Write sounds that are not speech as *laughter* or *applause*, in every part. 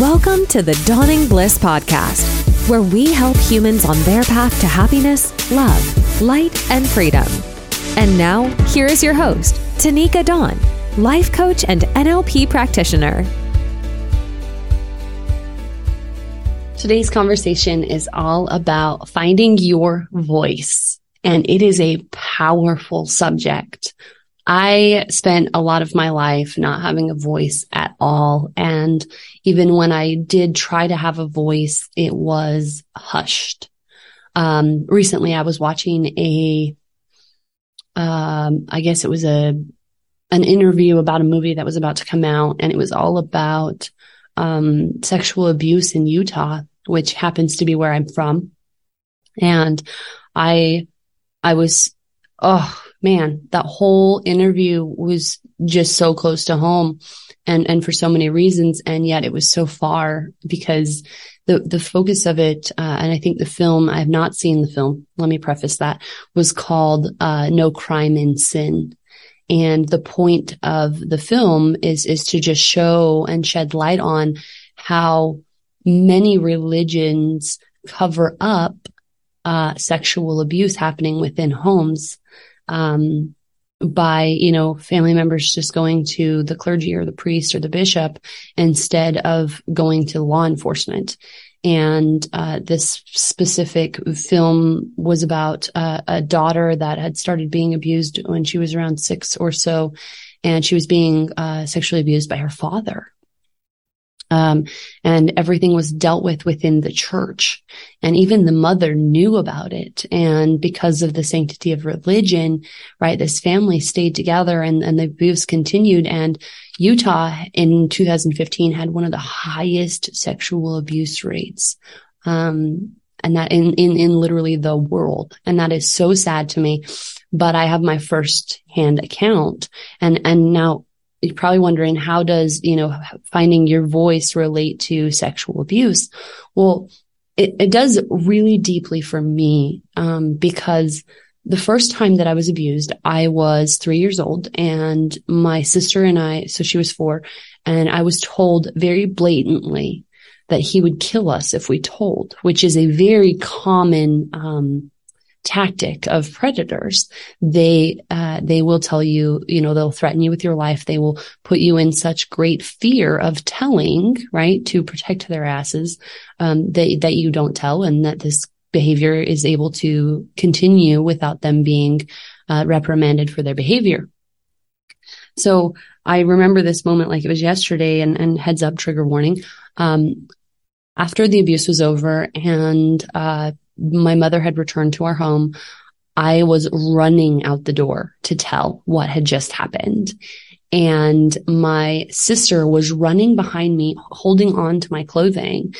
Welcome to the Dawning Bliss Podcast, where we help humans on their path to happiness, love, light, and freedom. And now, here is your host, Tineka Dawn, life coach and NLP practitioner. Today's conversation is all about finding your voice, and it is a powerful subject. I spent a lot of my life not having a voice at all. And even when I did try to have a voice, it was hushed. Um, recently I was watching a, um, I guess it was a, an interview about a movie that was about to come out and it was all about, um, sexual abuse in Utah, which happens to be where I'm from. And I, I was, oh, man, that whole interview was just so close to home and, and for so many reasons. And yet it was so far because the, the focus of it, uh, and I think the film, I have not seen the film. Let me preface that was called, uh, No Crime in Sin. And the point of the film is, is to just show and shed light on how many religions cover up, uh, sexual abuse happening within homes um, by, you know, family members just going to the clergy or the priest or the bishop instead of going to law enforcement. And uh, this specific film was about uh, a daughter that had started being abused when she was around six or so, and she was being uh, sexually abused by her father. Um, and everything was dealt with within the church. And even the mother knew about it. And because of the sanctity of religion, right, this family stayed together and, and the abuse continued. And Utah in 2015 had one of the highest sexual abuse rates. Um, and that in, in, in literally the world. And that is so sad to me. But I have my first hand account and, and now you're probably wondering how does, you know, finding your voice relate to sexual abuse? Well, it, it does really deeply for me, um, because the first time that I was abused, I was three years old and my sister and I, so she was four and I was told very blatantly that he would kill us if we told, which is a very common, um, tactic of predators. They, uh, they will tell you, you know, they'll threaten you with your life. They will put you in such great fear of telling, right, to protect their asses, um, that, that you don't tell and that this behavior is able to continue without them being, uh, reprimanded for their behavior. So I remember this moment like it was yesterday and, and heads up trigger warning. Um, after the abuse was over and, uh, my mother had returned to our home, I was running out the door to tell what had just happened. And my sister was running behind me, holding on to my clothing,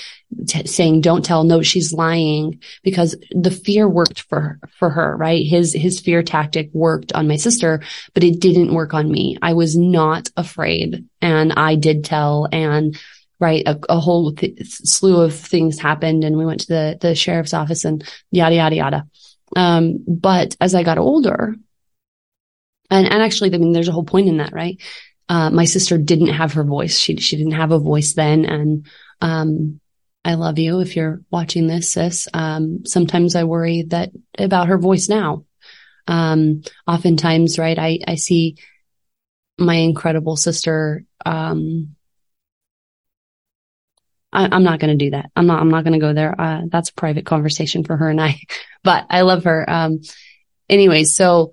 t- saying, don't tell. No, she's lying because the fear worked for, for her, right? His, his fear tactic worked on my sister, but it didn't work on me. I was not afraid and I did tell and right? A, a whole th- slew of things happened and we went to the, the sheriff's office and yada, yada, yada. Um, but as I got older, and, and actually, I mean, there's a whole point in that, right? Uh, my sister didn't have her voice. She, she didn't have a voice then. And, um, I love you if you're watching this, sis. Um, sometimes I worry that about her voice now. Um, oftentimes, right, I, I see my incredible sister, um, I, am not going to do that. I'm not, I'm not going to go there. Uh, that's a private conversation for her and I, *laughs* but I love her. Um, anyways, so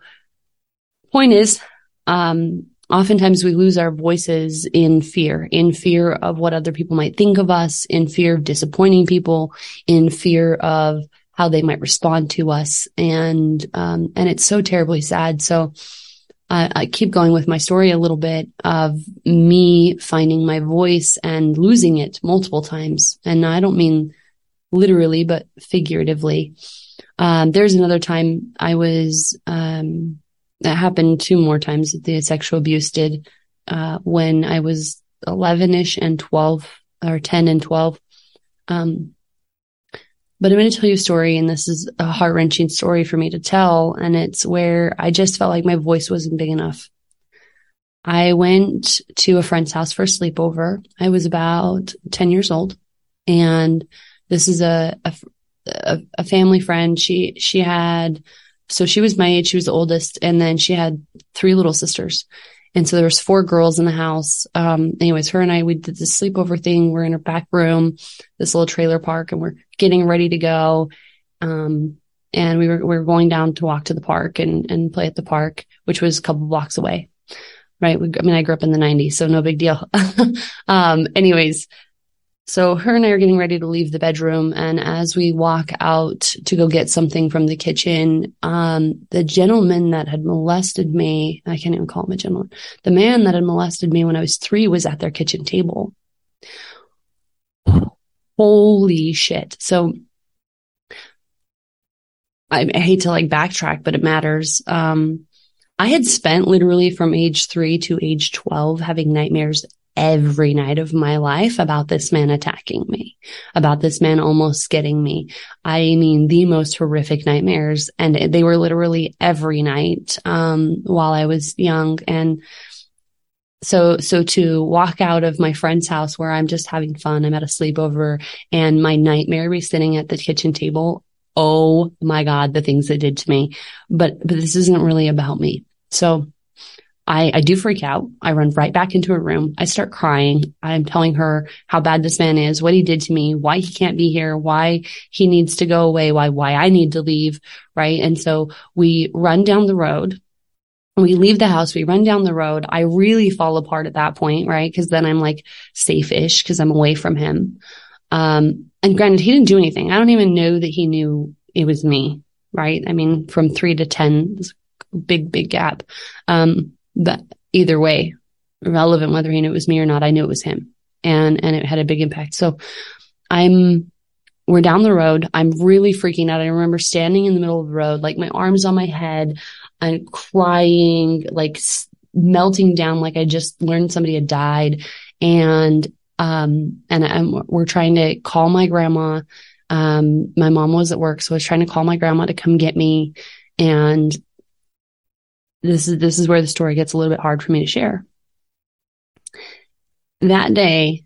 point is, um, oftentimes we lose our voices in fear, in fear of what other people might think of us, in fear of disappointing people, in fear of how they might respond to us. And, um, and it's so terribly sad. So, uh, I keep going with my story a little bit of me finding my voice and losing it multiple times. And I don't mean literally, but figuratively. Um, there's another time I was, um, that happened two more times. That the sexual abuse did, uh, when I was 11 ish and 12 or 10 and 12. Um, but I'm going to tell you a story, and this is a heart wrenching story for me to tell. And it's where I just felt like my voice wasn't big enough. I went to a friend's house for a sleepover. I was about 10 years old and this is a, a, a family friend. She, she had, so she was my age. She was the oldest. And then she had three little sisters. And so there was four girls in the house. Um, anyways, her and I, we did this sleepover thing. We're in her back room, this little trailer park and we're getting ready to go. Um, and we were, we were going down to walk to the park and, and play at the park, which was a couple blocks away. Right. We, I mean, I grew up in the nineties, so no big deal. *laughs* um, anyways, so her and I are getting ready to leave the bedroom. And as we walk out to go get something from the kitchen, um, the gentleman that had molested me, I can't even call him a gentleman. The man that had molested me when I was three was at their kitchen table. Holy shit. So I, I hate to like backtrack, but it matters. Um, I had spent literally from age three to age 12 having nightmares every night of my life about this man attacking me, about this man almost getting me. I mean, the most horrific nightmares. And they were literally every night, um, while I was young. And so, so to walk out of my friend's house where I'm just having fun, I'm at a sleepover and my nightmare be sitting at the kitchen table. Oh my God, the things it did to me. But, but this isn't really about me. So I, I do freak out. I run right back into a room. I start crying. I'm telling her how bad this man is, what he did to me, why he can't be here, why he needs to go away, why, why I need to leave. Right. And so we run down the road. We leave the house. We run down the road. I really fall apart at that point. Right. Cause then I'm like safe-ish because I'm away from him. Um, and granted, he didn't do anything. I don't even know that he knew it was me. Right. I mean, from three to 10, big, big gap. Um, but either way, relevant whether he knew it was me or not, I knew it was him. And, and it had a big impact. So I'm, we're down the road. I'm really freaking out. I remember standing in the middle of the road, like my arms on my head and crying, like melting down, like I just learned somebody had died. And, um, and I'm, we're trying to call my grandma. Um, my mom was at work, so I was trying to call my grandma to come get me. And this is this is where the story gets a little bit hard for me to share. That day,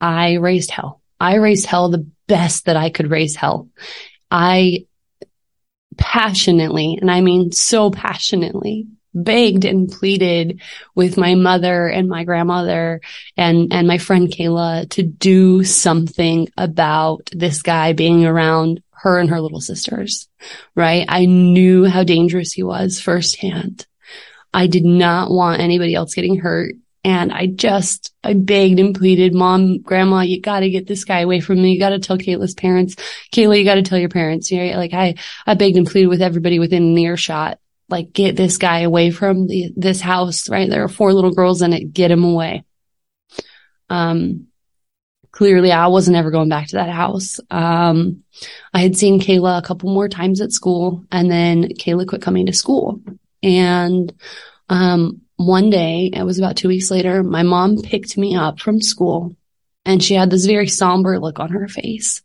I raised hell. I raised hell the best that I could raise hell. I passionately, and I mean so passionately, begged and pleaded with my mother and my grandmother and, and my friend Kayla to do something about this guy being around her and her little sisters, right? I knew how dangerous he was firsthand. I did not want anybody else getting hurt. And I just, I begged and pleaded, mom, grandma, you gotta get this guy away from me. You gotta tell Kayla's parents. Kayla, you gotta tell your parents. You know, like I, I begged and pleaded with everybody within earshot. Like get this guy away from the, this house, right? There are four little girls in it. Get him away. Um, clearly I wasn't ever going back to that house. Um, I had seen Kayla a couple more times at school and then Kayla quit coming to school. And, um, one day, it was about two weeks later, my mom picked me up from school and she had this very somber look on her face.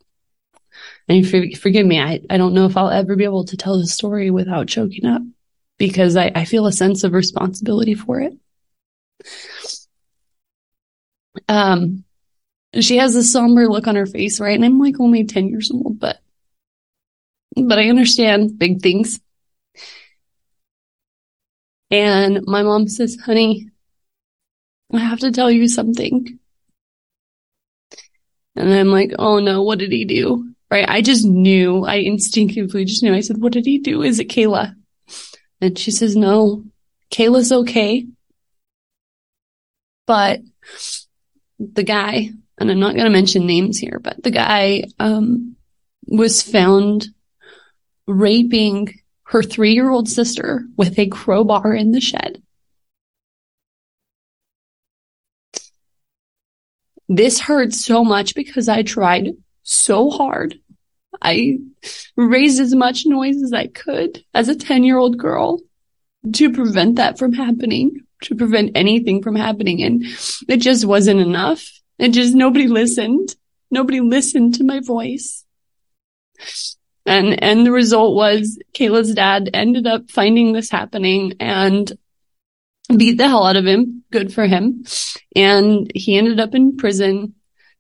And for, forgive me, I, I don't know if I'll ever be able to tell the story without choking up because I, I feel a sense of responsibility for it. Um, she has a somber look on her face, right? And I'm like only 10 years old, but, but I understand big things. And my mom says, honey, I have to tell you something. And I'm like, oh no, what did he do? Right. I just knew, I instinctively just knew. I said, what did he do? Is it Kayla? And she says, no, Kayla's okay. But the guy and I'm not going to mention names here, but the guy, um, was found raping her three year old sister with a crowbar in the shed. This hurt so much because I tried so hard. I raised as much noise as I could as a 10 year old girl to prevent that from happening, to prevent anything from happening. And it just wasn't enough. And just nobody listened. Nobody listened to my voice. And, and the result was Kayla's dad ended up finding this happening and beat the hell out of him. Good for him. And he ended up in prison.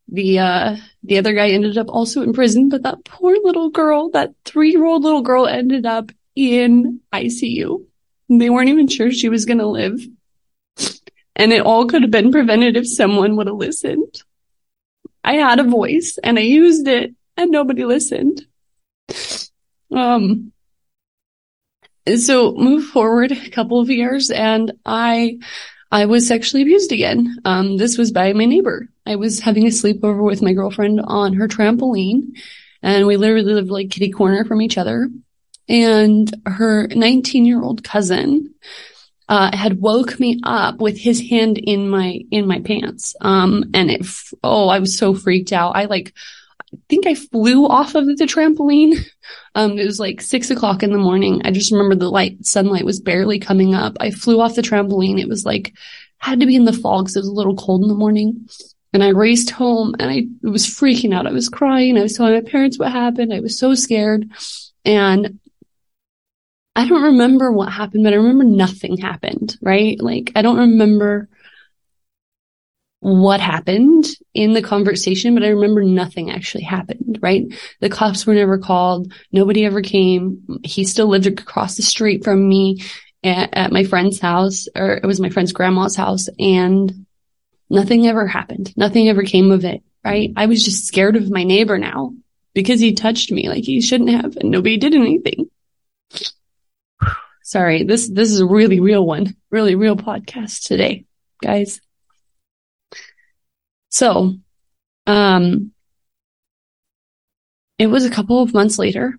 The, uh, the other guy ended up also in prison, but that poor little girl, that three year old little girl ended up in ICU. They weren't even sure she was going to live. And it all could have been prevented if someone would have listened. I had a voice and I used it and nobody listened. Um, so move forward a couple of years and I, I was sexually abused again. Um, this was by my neighbor. I was having a sleepover with my girlfriend on her trampoline and we literally lived like kitty corner from each other. And her 19 year old cousin, uh, had woke me up with his hand in my, in my pants. Um, and it, oh, I was so freaked out. I like, I think I flew off of the trampoline. *laughs* Um, it was like six o'clock in the morning. I just remember the light, sunlight was barely coming up. I flew off the trampoline. It was like, had to be in the fall because it was a little cold in the morning. And I raced home and I was freaking out. I was crying. I was telling my parents what happened. I was so scared. And I don't remember what happened, but I remember nothing happened, right? Like, I don't remember what happened in the conversation, but I remember nothing actually happened, right? The cops were never called. Nobody ever came. He still lived across the street from me at, at my friend's house, or it was my friend's grandma's house, and nothing ever happened. Nothing ever came of it, right? I was just scared of my neighbor now because he touched me like he shouldn't have, and nobody did anything. *sighs* Sorry, this this is a really real one, really real podcast today, guys. So, um, it was a couple of months later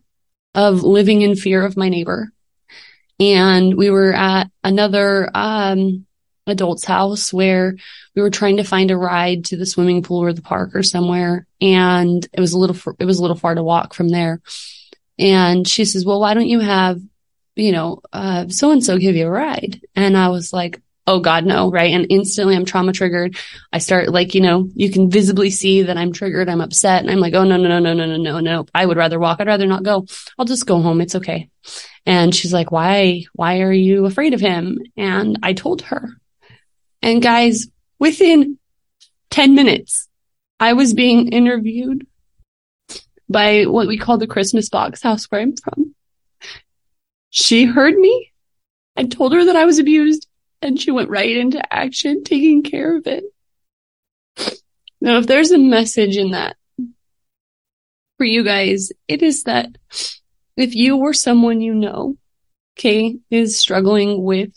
of living in fear of my neighbor. And we were at another, um, adult's house where we were trying to find a ride to the swimming pool or the park or somewhere. And it was a little, it was a little far to walk from there. And she says, well, why don't you have, you know, so and so give you a ride? And I was like, oh God, no, right? And instantly I'm trauma triggered. I start like, you know, you can visibly see that I'm triggered. I'm upset and I'm like, oh no, no, no, no, no, no, no, no. I would rather walk. I'd rather not go. I'll just go home. It's okay. And she's like, why, why are you afraid of him? And I told her. And guys, within 10 minutes, I was being interviewed by what we call the Christmas box house where I'm from. She heard me. I told her that I was abused and she went right into action, taking care of it. Now, if there's a message in that for you guys, it is that if you or someone you know, okay, is struggling with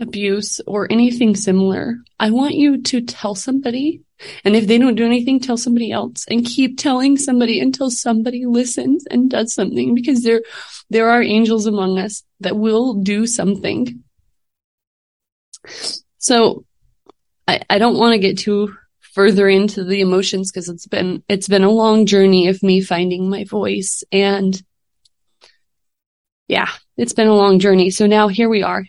abuse or anything similar, I want you to tell somebody. And if they don't do anything, tell somebody else and keep telling somebody until somebody listens and does something because there, there are angels among us that will do something so I, I don't want to get too further into the emotions because it's been, it's been a long journey of me finding my voice and yeah, it's been a long journey. So now here we are.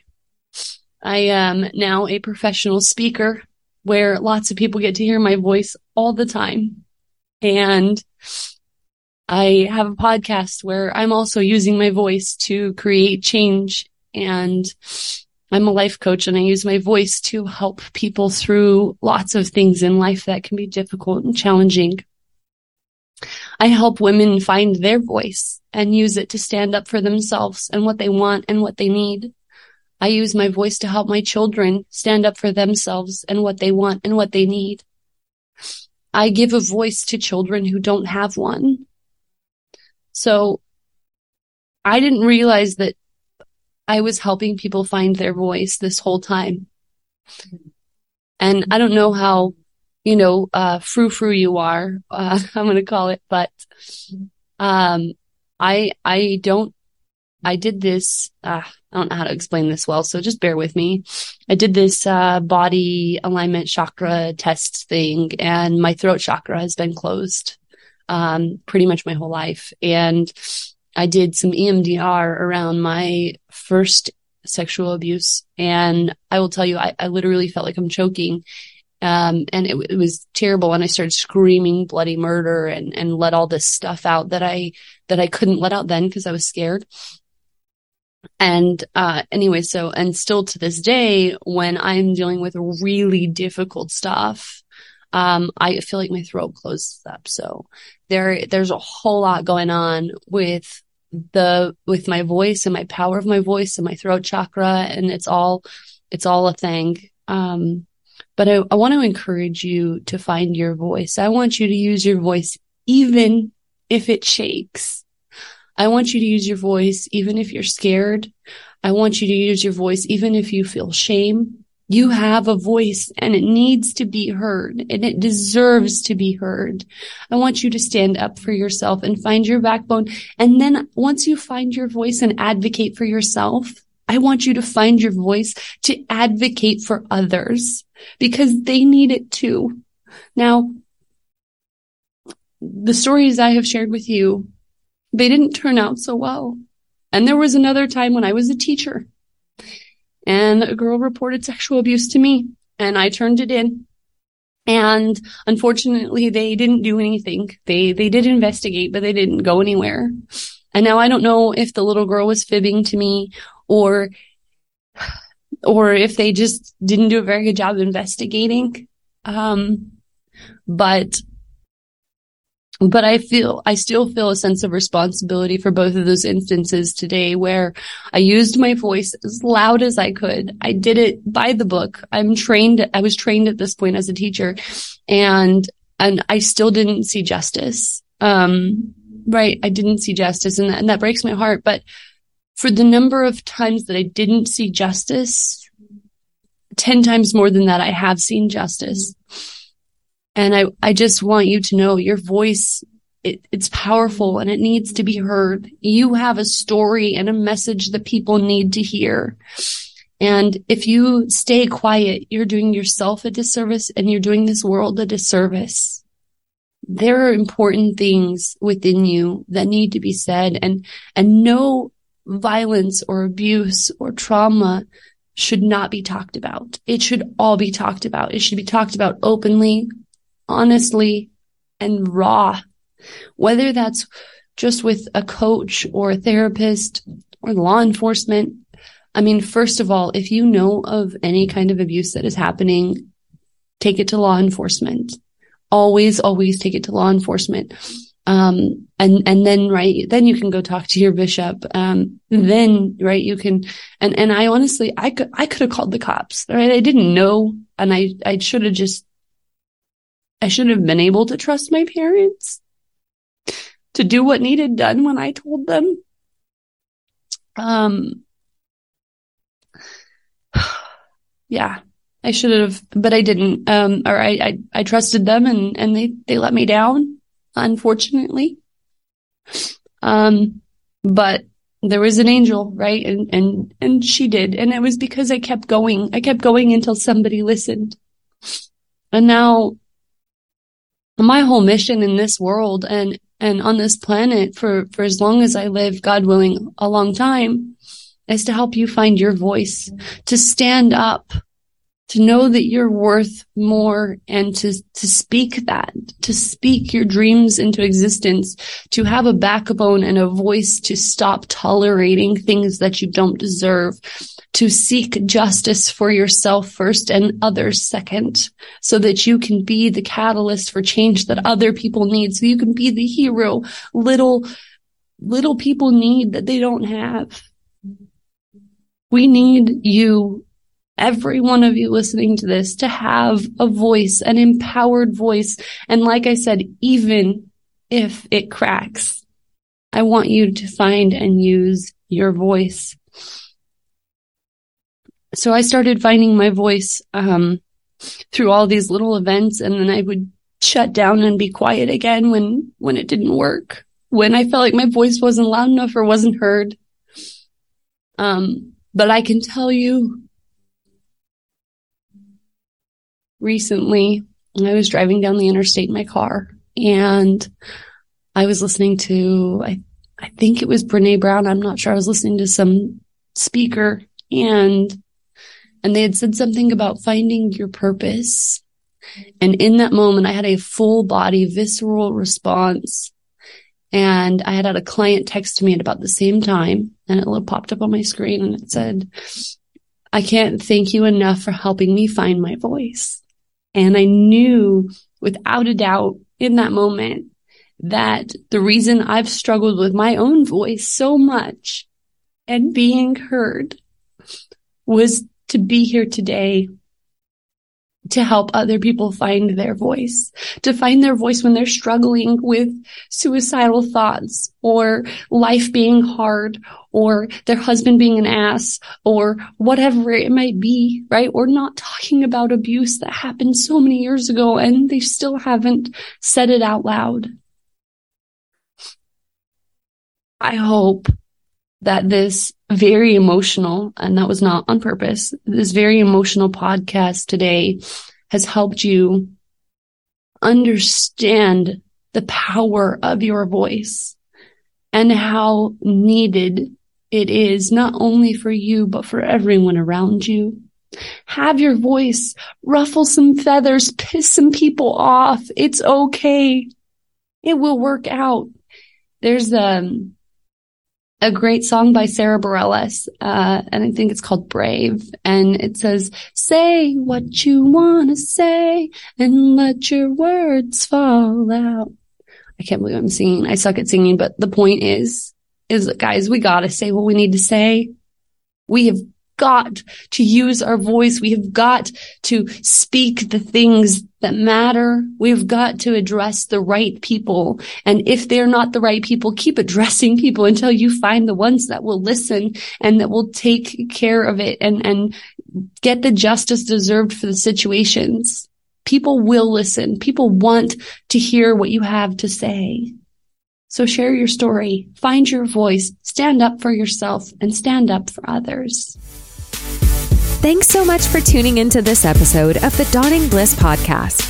I am now a professional speaker where lots of people get to hear my voice all the time. And I have a podcast where I'm also using my voice to create change and I'm a life coach and I use my voice to help people through lots of things in life that can be difficult and challenging. I help women find their voice and use it to stand up for themselves and what they want and what they need. I use my voice to help my children stand up for themselves and what they want and what they need. I give a voice to children who don't have one. So I didn't realize that I was helping people find their voice this whole time. And I don't know how, you know, uh, frou frou you are, uh, *laughs* I'm going to call it, but, um, I, I don't, I did this, uh, I don't know how to explain this well, so just bear with me. I did this, uh, body alignment chakra test thing and my throat chakra has been closed, um, pretty much my whole life. And I did some EMDR around my first sexual abuse. And I will tell you, I, I literally felt like I'm choking. Um, and it, it, was terrible. And I started screaming bloody murder and, and let all this stuff out that I, that I couldn't let out then because I was scared. and uh anyway so and still to this day when i'm dealing with really difficult stuff um i feel like my throat closes up so there there's a whole lot going on with the with my voice and my power of my voice and my throat chakra and it's all it's all a thing um but I, I want to encourage you to find your voice i want you to use your voice even if it shakes I want you to use your voice even if you're scared. I want you to use your voice even if you feel shame. You have a voice and it needs to be heard and it deserves to be heard. I want you to stand up for yourself and find your backbone. And then once you find your voice and advocate for yourself, I want you to find your voice to advocate for others because they need it too. Now, the stories I have shared with you they didn't turn out so well. And there was another time when I was a teacher and a girl reported sexual abuse to me and I turned it in. And unfortunately, they didn't do anything. They, they did investigate, but they didn't go anywhere. And now I don't know if the little girl was fibbing to me or, or if they just didn't do a very good job investigating. Um, but but I feel, I still feel a sense of responsibility for both of those instances today where I used my voice as loud as I could. I did it by the book. I'm trained, I was trained at this point as a teacher and, and I still didn't see justice. Um, right. I didn't see justice and that, and that breaks my heart. But for the number of times that I didn't see justice, 10 times more than that, I have seen justice. And I, I just want you to know your voice, it, it's powerful and it needs to be heard. You have a story and a message that people need to hear. And if you stay quiet, you're doing yourself a disservice and you're doing this world a disservice. There are important things within you that need to be said and, and no violence or abuse or trauma should not be talked about. It should all be talked about. It should be talked about openly, honestly and raw, whether that's just with a coach or a therapist or law enforcement. I mean, first of all, if you know of any kind of abuse that is happening, take it to law enforcement. Always, always take it to law enforcement. Um, and, and then, right, then you can go talk to your bishop. Um, then, right, you can, and, and I honestly, I could, I could have called the cops, right? I didn't know and I, I should have just I should have been able to trust my parents to do what needed done when I told them. Um, *sighs* yeah, I should have, but I didn't. Um, or I, I, I trusted them and, and they, they let me down, unfortunately. Um, but there was an angel, right? And, and, and she did. And it was because I kept going. I kept going until somebody listened. And now my whole mission in this world and and on this planet for for as long as I live, God willing, a long time, is to help you find your voice, to stand up, to know that you're worth more and to to speak that, to speak your dreams into existence, to have a backbone and a voice to stop tolerating things that you don't deserve, to seek justice for yourself first and others second, so that you can be the catalyst for change that other people need. So you can be the hero little, little people need that they don't have. We need you, every one of you listening to this, to have a voice, an empowered voice. And like I said, even if it cracks, I want you to find and use your voice so I started finding my voice um, through all these little events, and then I would shut down and be quiet again when when it didn't work, when I felt like my voice wasn't loud enough or wasn't heard. Um, but I can tell you, recently I was driving down the interstate in my car, and I was listening to I I think it was Brene Brown. I'm not sure. I was listening to some speaker and and they had said something about finding your purpose. And in that moment, I had a full body visceral response. And I had had a client text to me at about the same time and it popped up on my screen and it said, I can't thank you enough for helping me find my voice. And I knew without a doubt in that moment that the reason I've struggled with my own voice so much and being heard was to be here today to help other people find their voice, to find their voice when they're struggling with suicidal thoughts or life being hard or their husband being an ass or whatever it might be, right? Or not talking about abuse that happened so many years ago and they still haven't said it out loud. I hope that this very emotional, and that was not on purpose, this very emotional podcast today has helped you understand the power of your voice and how needed it is not only for you, but for everyone around you. Have your voice ruffle some feathers, piss some people off. It's okay. It will work out. There's, um, a great song by Sara Bareilles, uh, and I think it's called Brave. And it says, say what you want to say and let your words fall out. I can't believe I'm singing. I suck at singing, but the point is, is guys, we gotta say what we need to say. We have got to use our voice. We have got to speak the things that matter. We've got to address the right people. And if they're not the right people, keep addressing people until you find the ones that will listen and that will take care of it and, and get the justice deserved for the situations. People will listen. People want to hear what you have to say. So share your story, find your voice, stand up for yourself and stand up for others. Thanks so much for tuning into this episode of the Dawning Bliss podcast.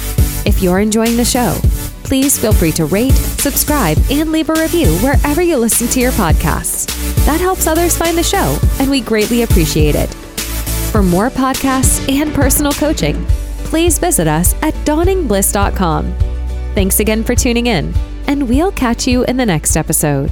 If you're enjoying the show, please feel free to rate, subscribe, and leave a review wherever you listen to your podcasts. That helps others find the show, and we greatly appreciate it. For more podcasts and personal coaching, please visit us at dawningbliss.com. Thanks again for tuning in, and we'll catch you in the next episode.